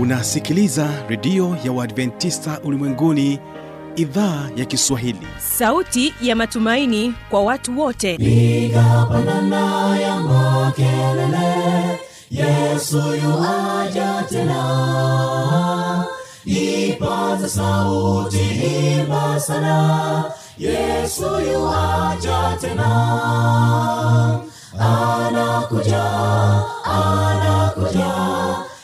unasikiliza redio ya uadventista ulimwenguni idhaa ya kiswahili. Sauti ya matumaini kwa watu wote. Piga pandana ya makelele yesu yuaja tena. Ipaza sauti imba sana yesu yuaja tena. Anakuja anakuja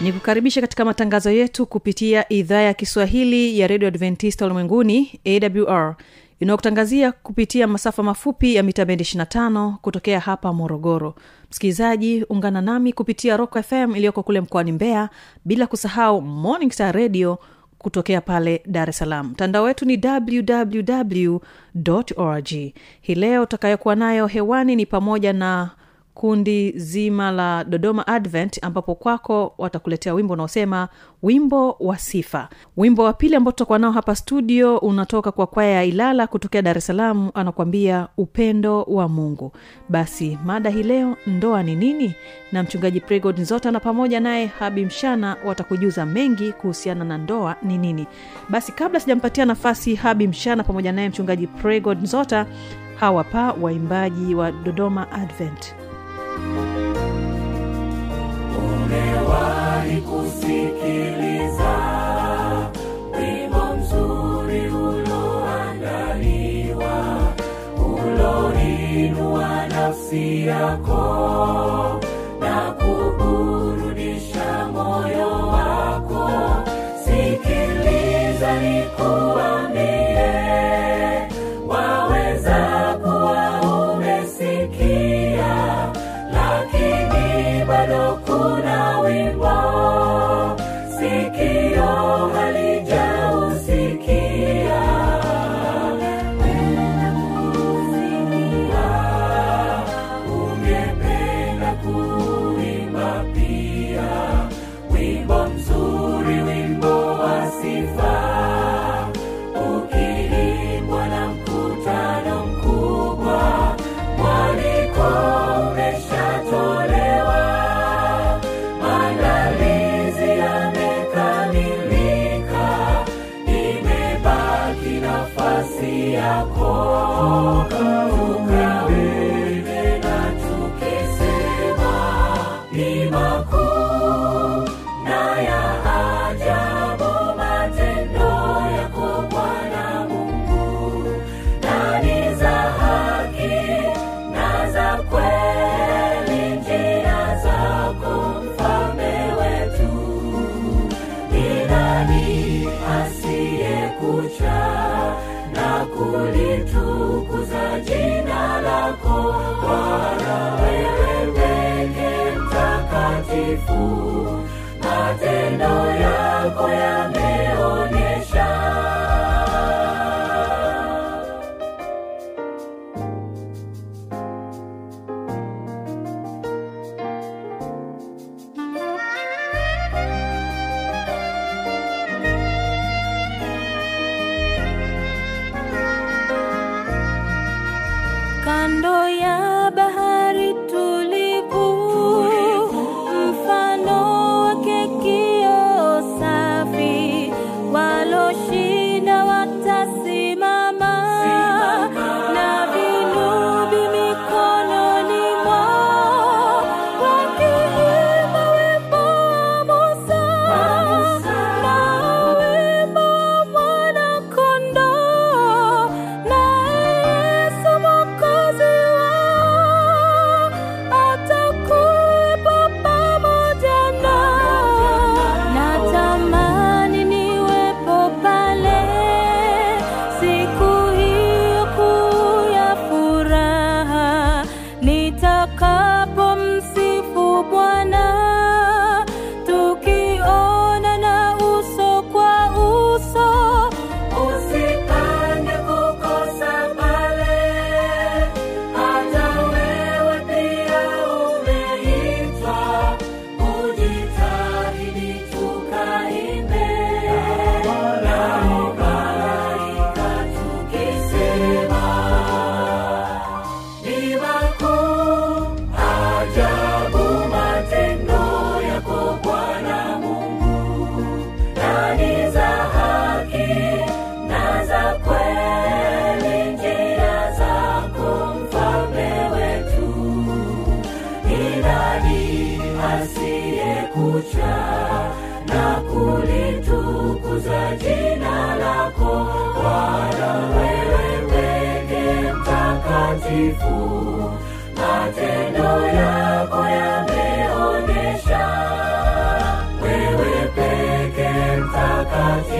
ni kukaribisha katika matangazo yetu kupitia idhaa ya kiswahili ya redio adventista ulimwenguni awr inayokutangazia kupitia masafa mafupi ya mita bendi 25 kutokea hapa morogoro. Msikilizaji ungana nami kupitia rock fm iliyoko kule mkoani mbeya bila kusahau morning star radio kutokea pale dar es salaam. Mtandao wetu ni www org. Hii leo utakayokuwa nayo hewani ni pamoja na kundi zima la dodoma advent ambapo kwako watakuletea wimbo unaosema wimbo wa sifa. Wimbo wa pili ambao tutakuwa nao hapa studio unatoka kwa kwaya ya ilala kutokea dar es salaam anakuambia upendo wa mungu. Basi mada hii leo ndoa ni nini? Na mchungaji pregod nzota na pamoja naye habi mshana watakujuza mengi kuhusiana na ndoa ni nini. Basi kabla sijampatia nafasi habi mshana pamoja naye mchungaji pregod nzota hawapa waimbaji wa dodoma advent umewahi kusikiliza wimbo mzuri uloandaliwa uloinua nafsi yako na kuburudisha moyo wako? Sikiliza nikuambie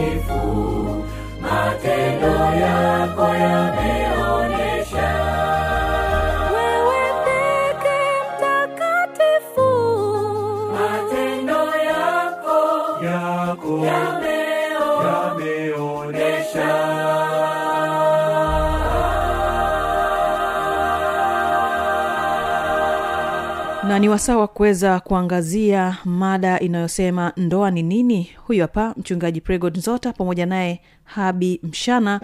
mwaminifu, matendo yako yameonyesha. Wewe peke mtakatifu, matendo yako yako yameonyesha. Na ni wasaa wa kuweza kuangazia mada inayosema ndoa ni nini? Huyu hapa mchungaji pregod nzota pamoja naye habi mshana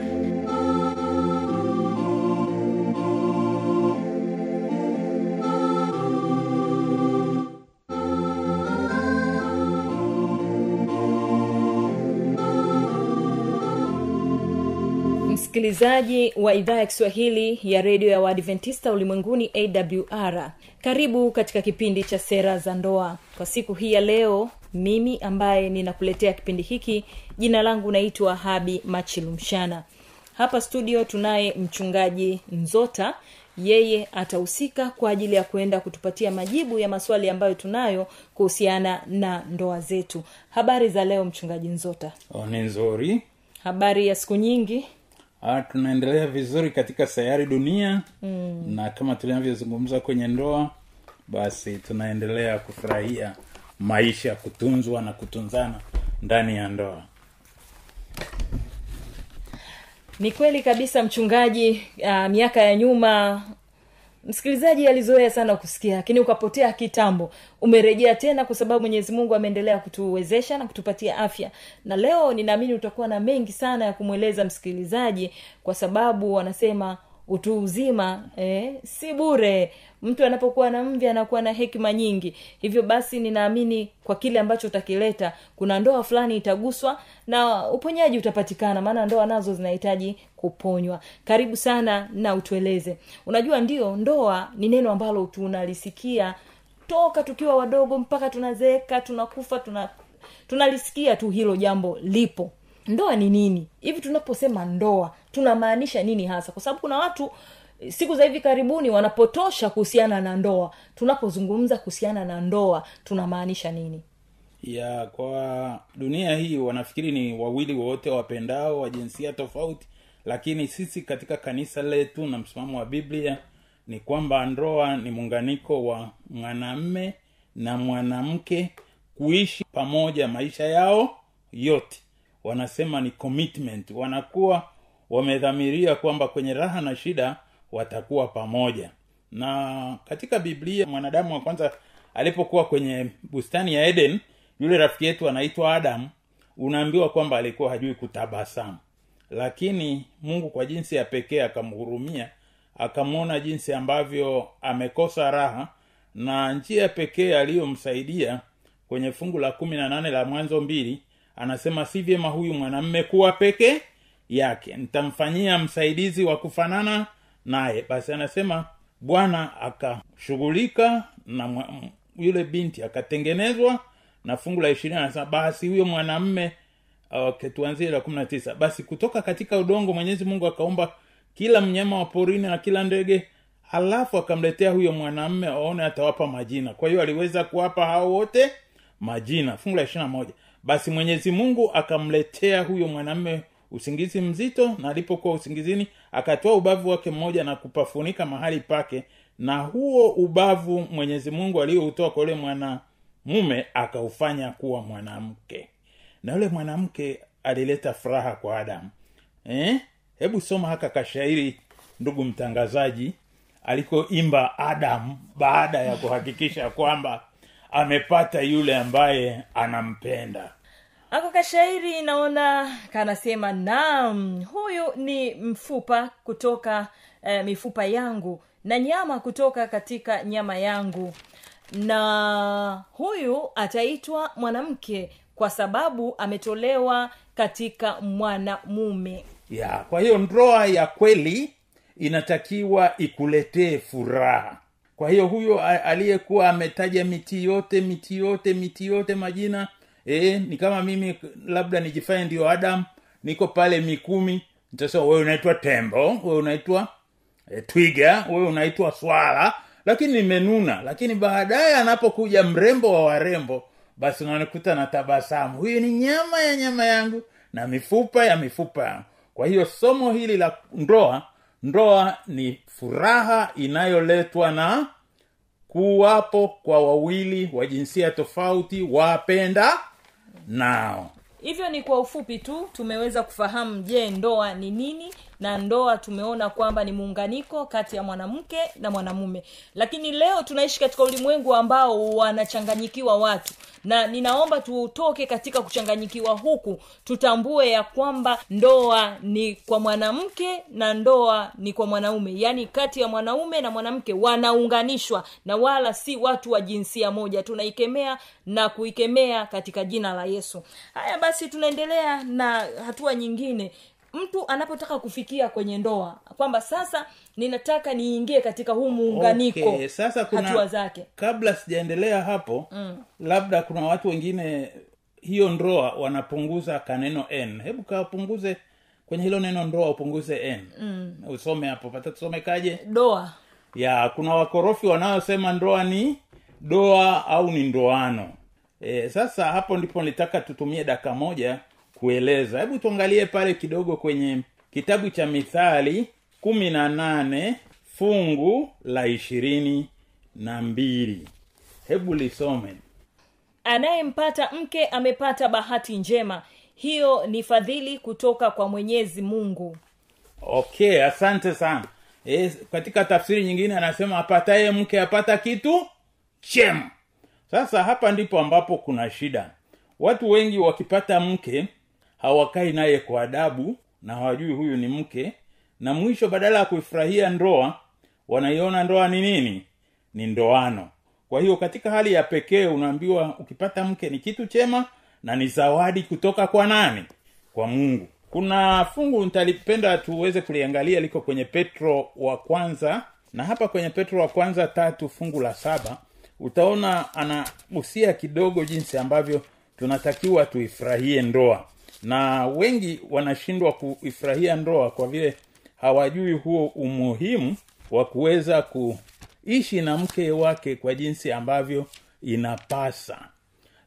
msikilizaji wa idhaa ya kiswahili ya redio ya waadventista ulimwenguni awr karibu katika kipindi cha sera za ndoa. Kwa siku hii ya leo mimi ambaye ninakuletea kipindi hiki jina langu naitwa habi machilumshana. Hapa studio tunaye mchungaji nzota. Yeye atahusika kwa ajili ya kuenda kutupatia majibu ya maswali ambayo tunayo kuhusiana na ndoa zetu. Habari za leo mchungaji nzota? Oh, ni nzuri. Habari ya siku nyingi ah, tunaendelea vizuri katika sayari dunia mm. na kama tunavyozungumza kwenye ndoa basi tunaendelea kufurahia maisha kutunzwa na kutunzana ndani ya ndoa ni kweli kabisa mchungaji uh, miaka ya nyuma msikilizaji alizoea sana kusikia lakini ukapotea kitambo. Umerejea tena kwa sababu mwenyezi mungu ameendelea kutuwezesha na kutupatia afya. Na leo ninaamini utakuwa na mengi sana ya kumweleza msikilizaji kwa sababu wanasema utu uzima eh, si bure. Mtu anapokuwa na mvi anakuwa na hekima nyingi. Hivyo basi ninaamini kwa kile ambacho utakileta kuna ndoa fulani itaguswa na uponyaji utapatikana maana ndoa nazo zinahitaji kuponywa. Karibu sana na utueleze. Unajua ndio ndoa ni neno ambalo tunalisikia toka tukiwa wadogo mpaka tunazeeka tunakufa tuna tunalisikia tu hilo jambo lipo. Ndoa ni nini? Hivi tunaposema ndoa tunamaanisha nini hasa? Kwa sababu kuna watu siku za hivi karibuni wanapotosha kuhusiana na ndoa. Tunapozungumza kuhusiana na ndoa tunamaanisha nini? Ya kwa dunia hii wanafikiri ni wawili wowote wapendao wa jinsia tofauti lakini sisi katika kanisa letu na msimamo wa biblia ni kwamba ndoa ni muunganiko wa mwanamme na mwanamke kuishi pamoja maisha yao yote. Wanasema ni commitment. Wanakuwa wamedhamiria kwamba kwenye raha na shida watakuwa pamoja. Na katika biblia mwanadamu wa kwanza alipokuwa kwenye bustani ya eden yule rafiki yetu anaitwa adamu unaambiwa kwamba alikuwa hajui kutabasamu. Lakini mungu kwa jinsi ya pekee akamhurumia akamwona jinsi ambavyo amekosa raha na njia pekee aliyomsaidia kwenye fungu la kumi na nane la mwanzo mbili anasema si vyema huyu mwanamme kuwa peke yake. Nitamfanyia msaidizi wa kufanana naye. Basi anasema bwana akashughulika na mwa, yule binti akatengenezwa na fungu la ishirini anasema basi huyo mwanamme tuanzie la kumi na tisa. Basi kutoka katika udongo mwenyezi mungu akaumba kila mnyama wa porini na kila ndege halafu akamletea huyo mwanamme aone atawapa majina. Kwa hiyo aliweza kuwapa hao wote majina. Fungu la ishirina moja. Basi mwenyezi mungu akamletea huyo mwanamme usingizi mzito na alipokuwa usingizini akatoa ubavu wake mmoja na kupafunika mahali pake na huo ubavu mwenyezi mungu aliyoutoa kwa yule mwanamume akaufanya kuwa mwanamke. Na yule mwanamke alileta furaha kwa adamu. Eh? hebu soma haka kashairi ndugu mtangazaji alikoimba adamu baada ya kuhakikisha kwamba amepata yule ambaye anampenda ako kashairi naona kanasema naam huyu ni mfupa kutoka eh, mifupa yangu na nyama kutoka katika nyama yangu. Na huyu ataitwa mwanamke kwa sababu ametolewa katika mwanamume. Ya kwa hiyo ndoa ya kweli inatakiwa ikuletee furaha. Kwa hiyo huyo aliyekuwa ametaja miti yote miti yote miti yote majina e, ni kama mimi labda nijifanye ndio adam niko pale mikumi. Nitasema wewe unaitwa tembo wewe unaitwa e, twiga wewe unaitwa swala. Lakini nimenuna. Lakini baadaye anapokuja mrembo wa warembo basi unanikuta na tabasamu huyu ni nyama ya nyama yangu na mifupa ya mifupa yangu. Kwa hiyo somo hili la ndoa ndoa ni furaha inayoletwa na kuwapo kwa wawili wa jinsia tofauti wapenda nao. Hivyo ni kwa ufupi tu tumeweza kufahamu je ndoa ni nini na ndoa tumeona kwamba ni muunganiko kati ya mwanamke na mwanamume. Lakini leo tunaishi katika ulimwengu ambao wanachanganyikiwa watu. Na ninaomba tutoke katika kuchanganyikiwa huku tutambue ya kwamba ndoa ni kwa mwanamke na ndoa ni kwa mwanaume. Yaani kati ya mwanaume na mwanamke wanaunganishwa na wala si watu wa jinsia moja. Tunaikemea na kuikemea katika jina la yesu. Haya basi tunaendelea na hatua nyingine mtu anapotaka kufikia kwenye ndoa kwamba sasa ninataka niingie katika huu muunganiko okay, sasa kuna hatua zake. kabla sijaendelea hapo mm. labda kuna watu wengine hiyo ndoa wanapunguza kaneno n. Hebu kapunguze kwenye hilo neno ndoa upunguze n. Mm. usome hapo pata tusomekaje? Doa. Ya kuna wakorofi wanaosema ndoa ni doa au ni ndoano. E, sasa hapo ndipo nilitaka tutumie daka moja kueleza. Hebu tuangalie pale kidogo kwenye kitabu cha mithali kumi na nane fungu la ishirini na mbili. Hebu lisome. Anayempata mke amepata bahati njema. Hiyo ni fadhili kutoka kwa mwenyezi mungu. Okay asante sana. E, katika tafsiri nyingine anasema apataye mke apata kitu chema. Sasa hapa ndipo ambapo kuna shida. Watu wengi wakipata mke hawakai naye kwa adabu na hawajui huyu ni mke. Na mwisho badala ya kuifurahia ndoa wanaiona ndoa ni nini? Ni ndoano. Kwa hiyo katika hali ya pekee unaambiwa ukipata mke ni kitu chema na ni zawadi kutoka kwa nani? Kwa mungu. Kuna fungu nitalipenda tuweze kuliangalia liko kwenye petro wa kwanza. Na hapa kwenye petro wa kwanza tatu fungu la saba utaona anagusia kidogo jinsi ambavyo tunatakiwa tuifurahie ndoa na wengi wanashindwa kuifurahia ndoa kwa vile hawajui huo umuhimu wa kuweza kuishi na mke wake kwa jinsi ambavyo inapasa.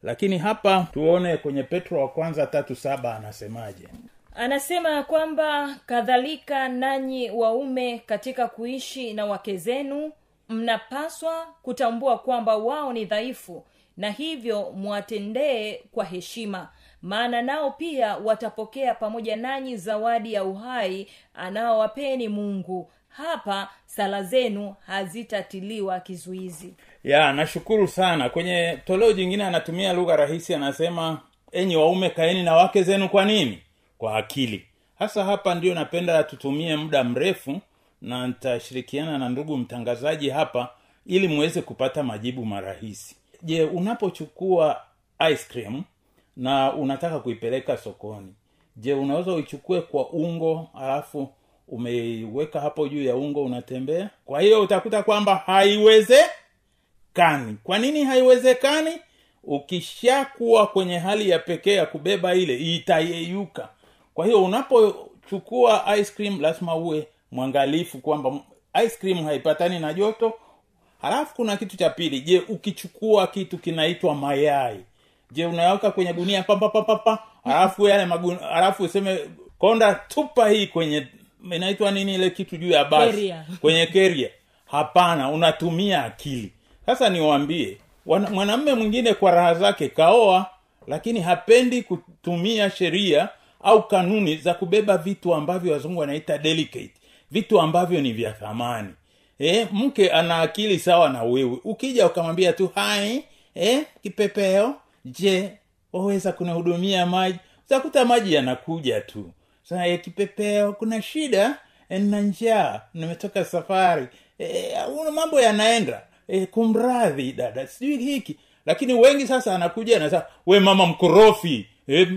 Lakini hapa tuone kwenye petro wa kwanza tatu saba anasemaje. Anasema kwamba kadhalika nanyi waume katika kuishi na wake zenu mnapaswa kutambua kwamba wao ni dhaifu na hivyo mwatendee kwa heshima maana nao pia watapokea pamoja nanyi zawadi ya uhai anaowapeni mungu. Hapa sala zenu hazitatiliwa kizuizi. Ya nashukuru sana. Kwenye toleo jingine anatumia lugha rahisi anasema enyi waume kaeni na wake zenu kwa nini? Kwa akili. Hasa hapa ndio napenda tutumie muda mrefu na nitashirikiana na ndugu mtangazaji hapa ili muweze kupata majibu marahisi. Je unapochukua ice cream na unataka kuipeleka sokoni. Je unaweza uichukue kwa ungo alafu umeiweka hapo juu ya ungo unatembea? Kwa hiyo utakuta kwamba haiwezekani. Kwa nini haiwezekani? Ukishakuwa kwenye hali ya pekee ya kubeba ile itayeyuka. Kwa hiyo unapochukua ice cream lazima uwe mwangalifu kwamba ice cream haipatani na joto. Halafu kuna kitu cha pili. Je ukichukua kitu kinaitwa mayai je unaweka kwenye gunia pa halafu yale magunia halafu useme konda tupa hii kwenye inaitwa nini ile kitu juu ya basi? Kwenye keria hapana unatumia akili. Sasa niwaambie mwanamme mwingine kwa raha zake kaoa lakini hapendi kutumia sheria au kanuni za kubeba vitu ambavyo wazungu wanaita delicate. Vitu ambavyo ni vya thamani. E, mke ana akili sawa na wewe. Ukija ukamwambia tu hai e, kipepeo je waweza kunihudumia maji? Utakuta maji yanakuja tu. E, kipepeo kuna shida e, na njaa. Nimetoka safari. E, mambo yanaenda. E, kumradhi dada sijui hiki. Lakini wengi sasa anakuja anasema we mama mkorofi e,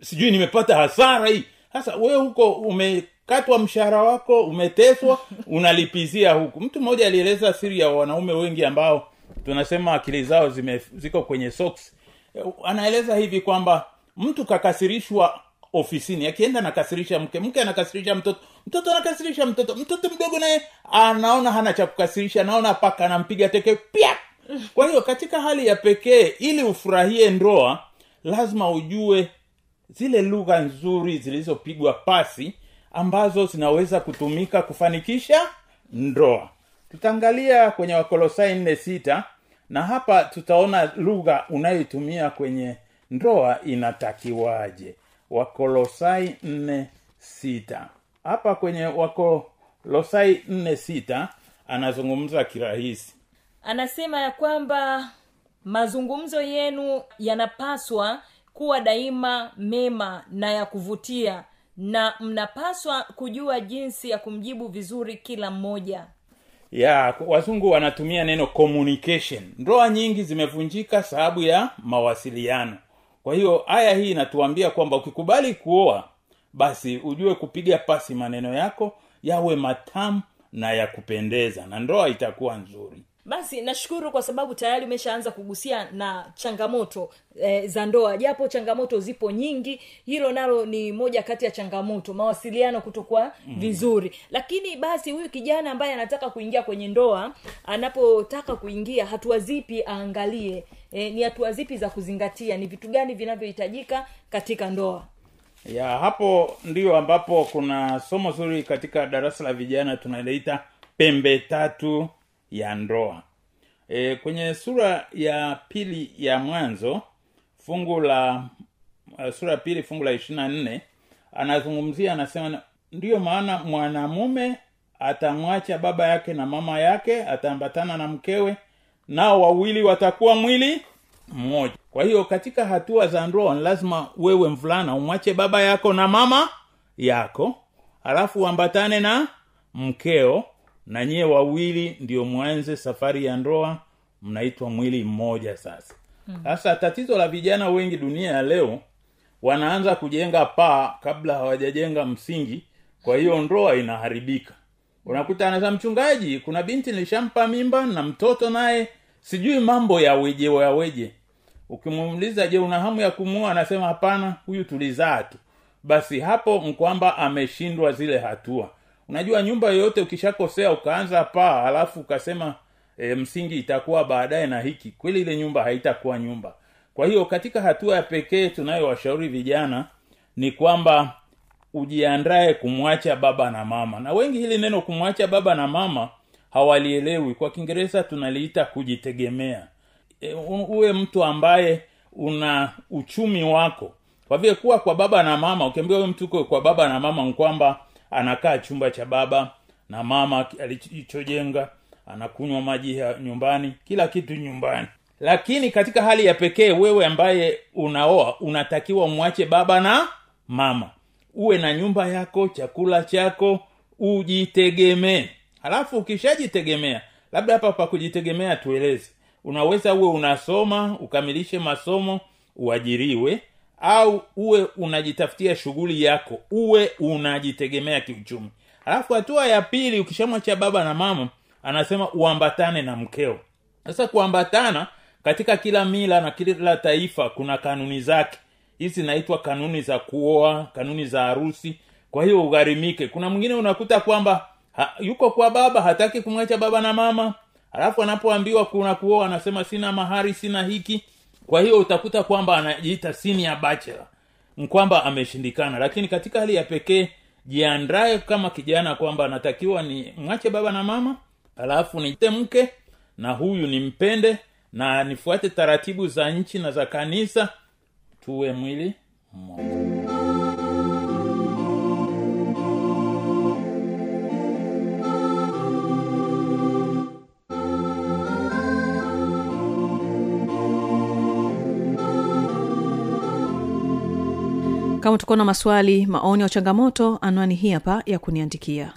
sijui nimepata hasara hii. Sasa we huko umekatwa mshahara wako umeteswa unalipizia huku. Mtu mmoja alieleza siri ya wanaume wengi ambao tunasema akili zao zime, ziko kwenye socks. Eh, anaeleza hivi kwamba mtu kakasirishwa ofisini akienda anakasirisha mke mke anakasirisha mtoto mtoto anakasirisha mtoto mtoto mdogo naye anaona hana cha kukasirisha anaona paka anampiga teke pia kwa hiyo katika hali ya pekee ili ufurahie ndoa lazima ujue zile lugha nzuri zilizopigwa pasi ambazo zinaweza kutumika kufanikisha ndoa. Tutaangalia kwenye wakolosai nne sita na hapa tutaona lugha unayoitumia kwenye ndoa inatakiwaje. Wakolosai nne sita. Hapa kwenye wakolosai nne sita anazungumza kirahisi. Anasema ya kwamba mazungumzo yenu yanapaswa kuwa daima mema na ya kuvutia na mnapaswa kujua jinsi ya kumjibu vizuri kila mmoja ya wazungu wanatumia neno communication. Ndoa nyingi zimevunjika sababu ya mawasiliano. Kwa hiyo aya hii inatuambia kwamba ukikubali kuoa basi ujue kupiga pasi maneno yako yawe matamu na ya kupendeza na ndoa itakuwa nzuri basi nashukuru kwa sababu tayari umeshaanza kugusia na changamoto e, za ndoa. Japo changamoto zipo nyingi hilo nalo ni moja kati ya changamoto mawasiliano kutokuwa mm. vizuri. Lakini basi huyu kijana ambaye anataka kuingia kwenye ndoa anapotaka kuingia hatua zipi aangalie? E, ni hatua zipi za kuzingatia? Ni vitu gani vinavyohitajika katika ndoa? Ya hapo ndio ambapo kuna somo zuri katika darasa la vijana tunaliita pembe tatu ya ndoa. E, kwenye sura ya pili ya mwanzo fungu la uh, sura ya pili fungu la ishirina nne anazungumzia anasema ndiyo maana mwanamume atamwacha baba yake na mama yake ataambatana na mkewe nao wawili watakuwa mwili mmoja. Kwa hiyo katika hatua za ndoa lazima wewe mvulana umwache baba yako na mama yako alafu uambatane na mkeo na nyie wawili ndio mwanze safari ya ndoa mnaitwa mwili mmoja sasa. Sasa hmm. tatizo la vijana wengi dunia ya leo wanaanza kujenga paa kabla hawajajenga msingi kwa hiyo ndoa inaharibika. Unakuta anasema mchungaji kuna binti nilishampa mimba na mtoto naye sijui mambo ya weje ya weje. Ukimuuliza je una hamu ya kumua anasema hapana huyu tulizaa tu. Basi hapo mkwamba ameshindwa zile hatua unajua nyumba yoyote ukishakosea ukaanza paa halafu ukasema e, msingi itakuwa baadaye na hiki. Kweli ile nyumba haitakuwa nyumba. Kwa hiyo katika hatua ya pekee tunayowashauri vijana ni kwamba ujiandae kumwacha baba na mama. Na wengi hili neno kumwacha baba na mama hawalielewi. Kwa kiingereza tunaliita kujitegemea. E, uwe mtu ambaye una uchumi wako. Kwa vile kuwa kwa baba na mama ukiambia mtu kwa baba na mama kwamba anakaa chumba cha baba na mama alichojenga anakunywa maji ya nyumbani kila kitu nyumbani. Lakini katika hali ya pekee wewe ambaye unaoa unatakiwa umwache baba na mama. Uwe na nyumba yako chakula chako ujitegemee. Halafu ukishajitegemea labda hapa pa kujitegemea tueleze. Unaweza uwe unasoma ukamilishe masomo uajiriwe au uwe unajitafutia shughuli yako uwe unajitegemea kiuchumi. Alafu hatua ya pili ukishamwacha baba na mama anasema uambatane na mkeo. Sasa kuambatana katika kila mila na kila taifa kuna kanuni zake. Hizi zinaitwa kanuni za kuoa kanuni za harusi. Kwa hiyo ugharimike. Kuna mwingine unakuta kwamba ha, yuko kwa baba hataki kumwacha baba na mama. Alafu anapoambiwa kuna kuoa anasema sina mahari sina hiki kwa hiyo utakuta kwamba anajiita senior bachelor. Kwamba ameshindikana. Lakini katika hali ya pekee jiandae kama kijana kwamba anatakiwa ni mwache baba na mama alafu nite mke na huyu nimpende na nifuate taratibu za nchi na za kanisa tuwe mwili mmoja kama tukuwa na maswali maoni au changamoto anwani hii hapa ya kuniandikia.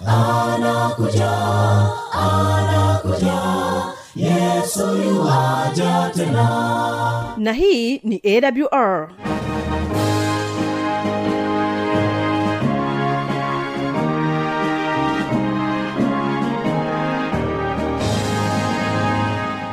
Na hii ni awr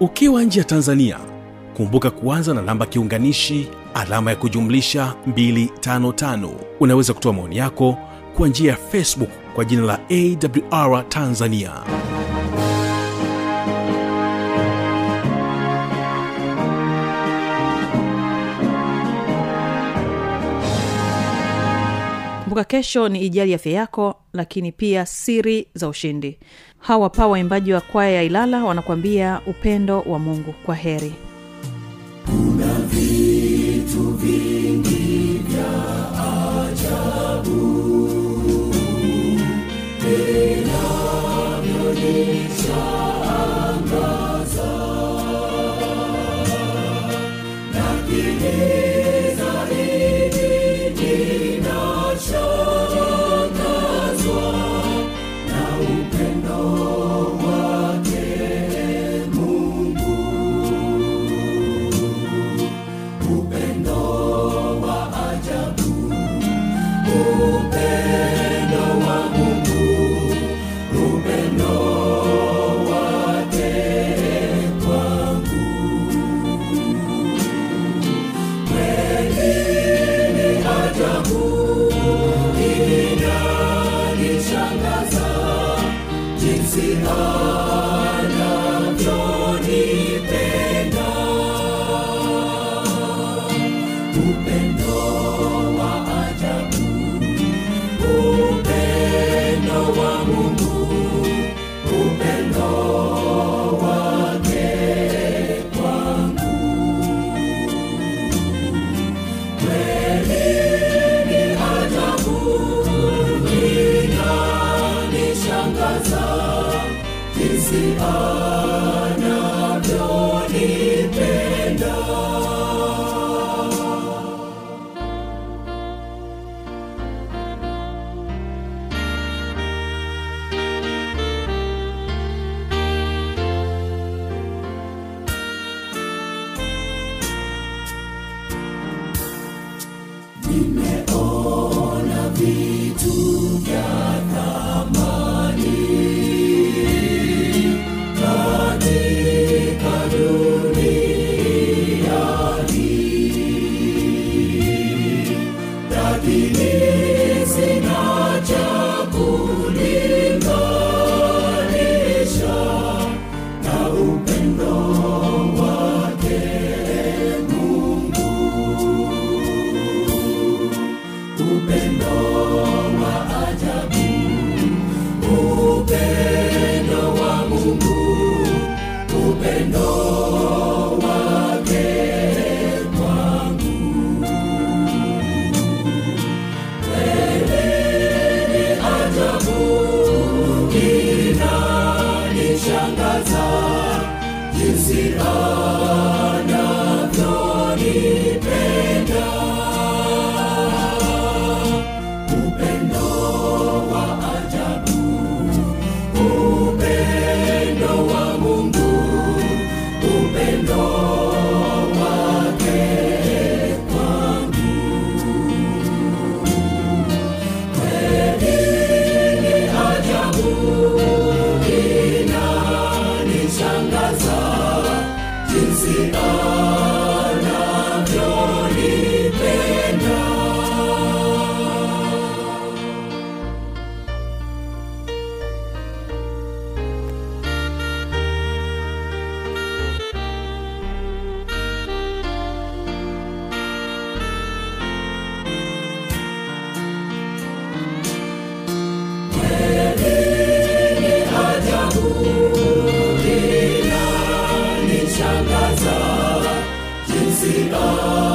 ukiwa nje ya tanzania kumbuka kuanza na namba kiunganishi alama ya kujumlisha 255 unaweza kutoa maoni yako kwa njia ya facebook kwa jina la awr tanzania. Kumbuka kesho ni ijali afya yako lakini pia siri za ushindi hawa pa waimbaji wa kwaya ya ilala wanakuambia upendo wa mungu. Kwa heri 走仍是爱 Amen. you see. Lord.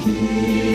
aqui.